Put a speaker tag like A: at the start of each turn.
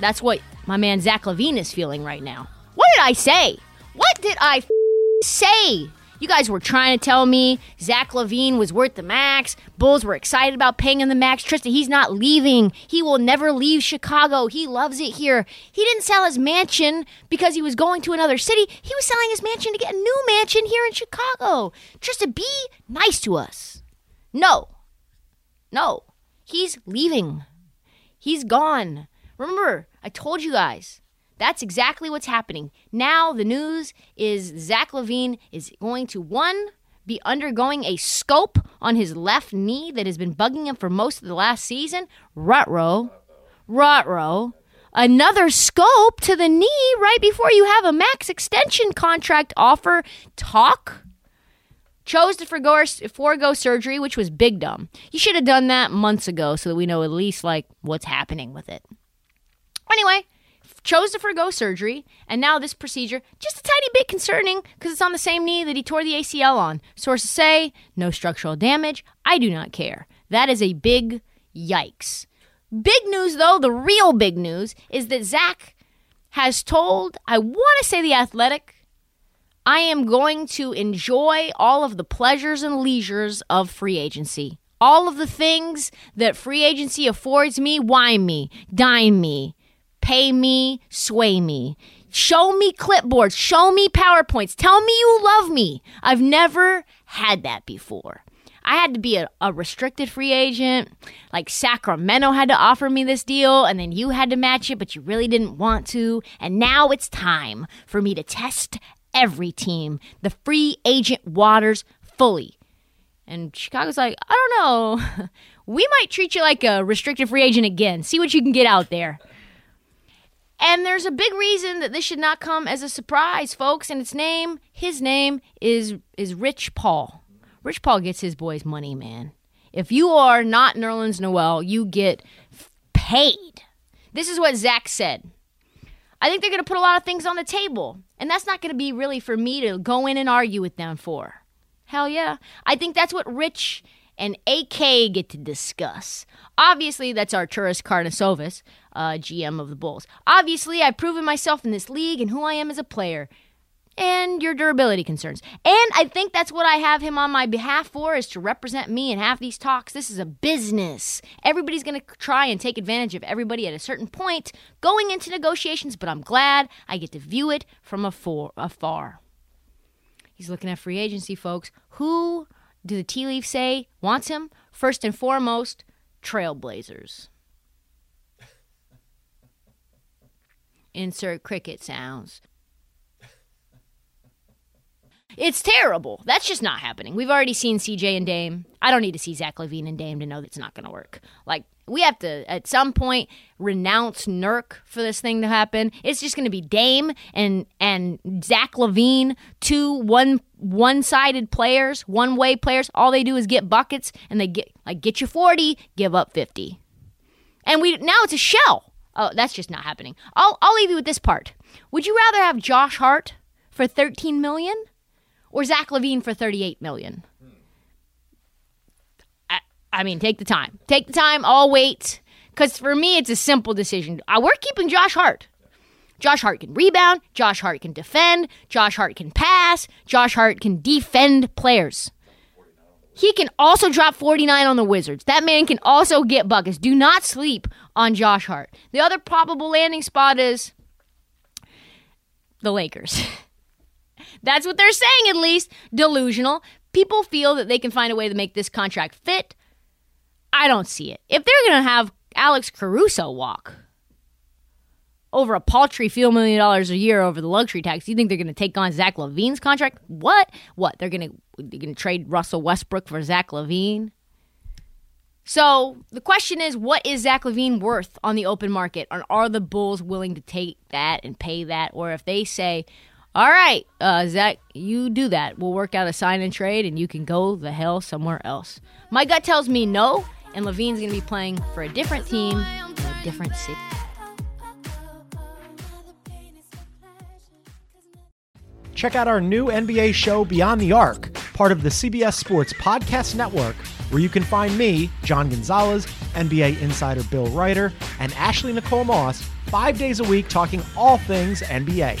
A: That's what my man Zach LaVine is feeling right now. What did I say? What did I f- say? You guys were trying to tell me Zach LaVine was worth the max. Bulls were excited about paying him the max. Trysta, he's not leaving. He will never leave Chicago. He loves it here. He didn't sell his mansion because he was going to another city. He was selling his mansion to get a new mansion here in Chicago. Trysta, be nice to us. No. No. He's leaving. He's gone. Remember, I told you guys. That's exactly what's happening. Now the news is Zach LaVine is going to one be undergoing a scope on his left knee that has been bugging him for most of the last season. Rutro. Rutro. Another scope to the knee right before you have a max extension contract offer. Talk chose to forego, forego surgery, which was big dumb. You should have done that months ago so that we know at least like what's happening with it. Anyway, chose to forego surgery, and now this procedure just a tiny bit concerning because it's on the same knee that he tore the ACL on. Sources say no structural damage. I do not care. That is a big yikes. Big news though, the real big news is that Zach has told, I want to say the athletic, I am going to enjoy all of the pleasures and leisures of free agency. All of the things that free agency affords me, wine me, dine me, pay me, sway me. Show me clipboards, show me PowerPoints, tell me you love me. I've never had that before. I had to be a, a, restricted free agent. Like Sacramento had to offer me this deal, and then you had to match it, but you really didn't want to. And now it's time for me to test every team, the free agent waters fully. And Chicago's like, I don't know. we might treat you like a restricted free agent again. See what you can get out there. And there's a big reason that this should not come as a surprise, folks. And its name, his name is is Rich Paul. Rich Paul gets his boys money, man. If you are not Nerlens Noel, you get paid. This is what Zach said. I think they're going to put a lot of things on the table, and that's not going to be really for me to go in and argue with them for. Hell yeah. I think that's what Rich and AK get to discuss. Obviously, that's Arturas Karnisovas, uh, GM of the Bulls. Obviously, I've proven myself in this league and who I am as a player and your durability concerns. And I think that's what I have him on my behalf for is to represent me and have these talks. This is a business. Everybody's going to try and take advantage of everybody at a certain point going into negotiations, but I'm glad I get to view it from afar. He's looking at free agency, folks. Who do the tea leaves say wants him? First and foremost, Trailblazers. Insert cricket sounds. It's terrible. That's just not happening. We've already seen CJ and Dame. I don't need to see Zach LaVine and Dame to know that's not going to work. Like, we have to, at some point, renounce Nurk for this thing to happen. It's just going to be Dame and and Zach LaVine, two one one sided players, one way players. All they do is get buckets, and they get like get you forty, give up fifty, and we now it's a shell. Oh, that's just not happening. I'll I'll leave you with this part. Would you rather have Josh Hart for thirteen million? Or Zach LaVine for 38 million. I, mean, take the time. Take the time. I'll wait. Because for me, it's a simple decision. We're keeping Josh Hart. Josh Hart can rebound. Josh Hart can defend. Josh Hart can pass. Josh Hart can defend players. He can also drop 49 on the Wizards. That man can also get buckets. Do not sleep on Josh Hart. The other probable landing spot is the Lakers. That's what they're saying, at least. Delusional. People feel that they can find a way to make this contract fit. I don't see it. If they're going to have Alex Caruso walk over a paltry few million dollars a year over the luxury tax, you think they're going to take on Zach LaVine's contract? What? What? They're going to they're going to trade Russell Westbrook for Zach LaVine? So the question is, what is Zach LaVine worth on the open market? And are the Bulls willing to take that and pay that? Or if they say, all right, uh, Zach, you do that. We'll work out a sign and trade and you can go the hell somewhere else. My gut tells me no, and LaVine's going to be playing for a different team in a different city.
B: Check out our new NBA show, Beyond the Arc, part of the CBS Sports Podcast Network, where you can find me, John Gonzalez, NBA insider Bill Reiter, and Ashley Nicole Moss five days a week talking all things NBA.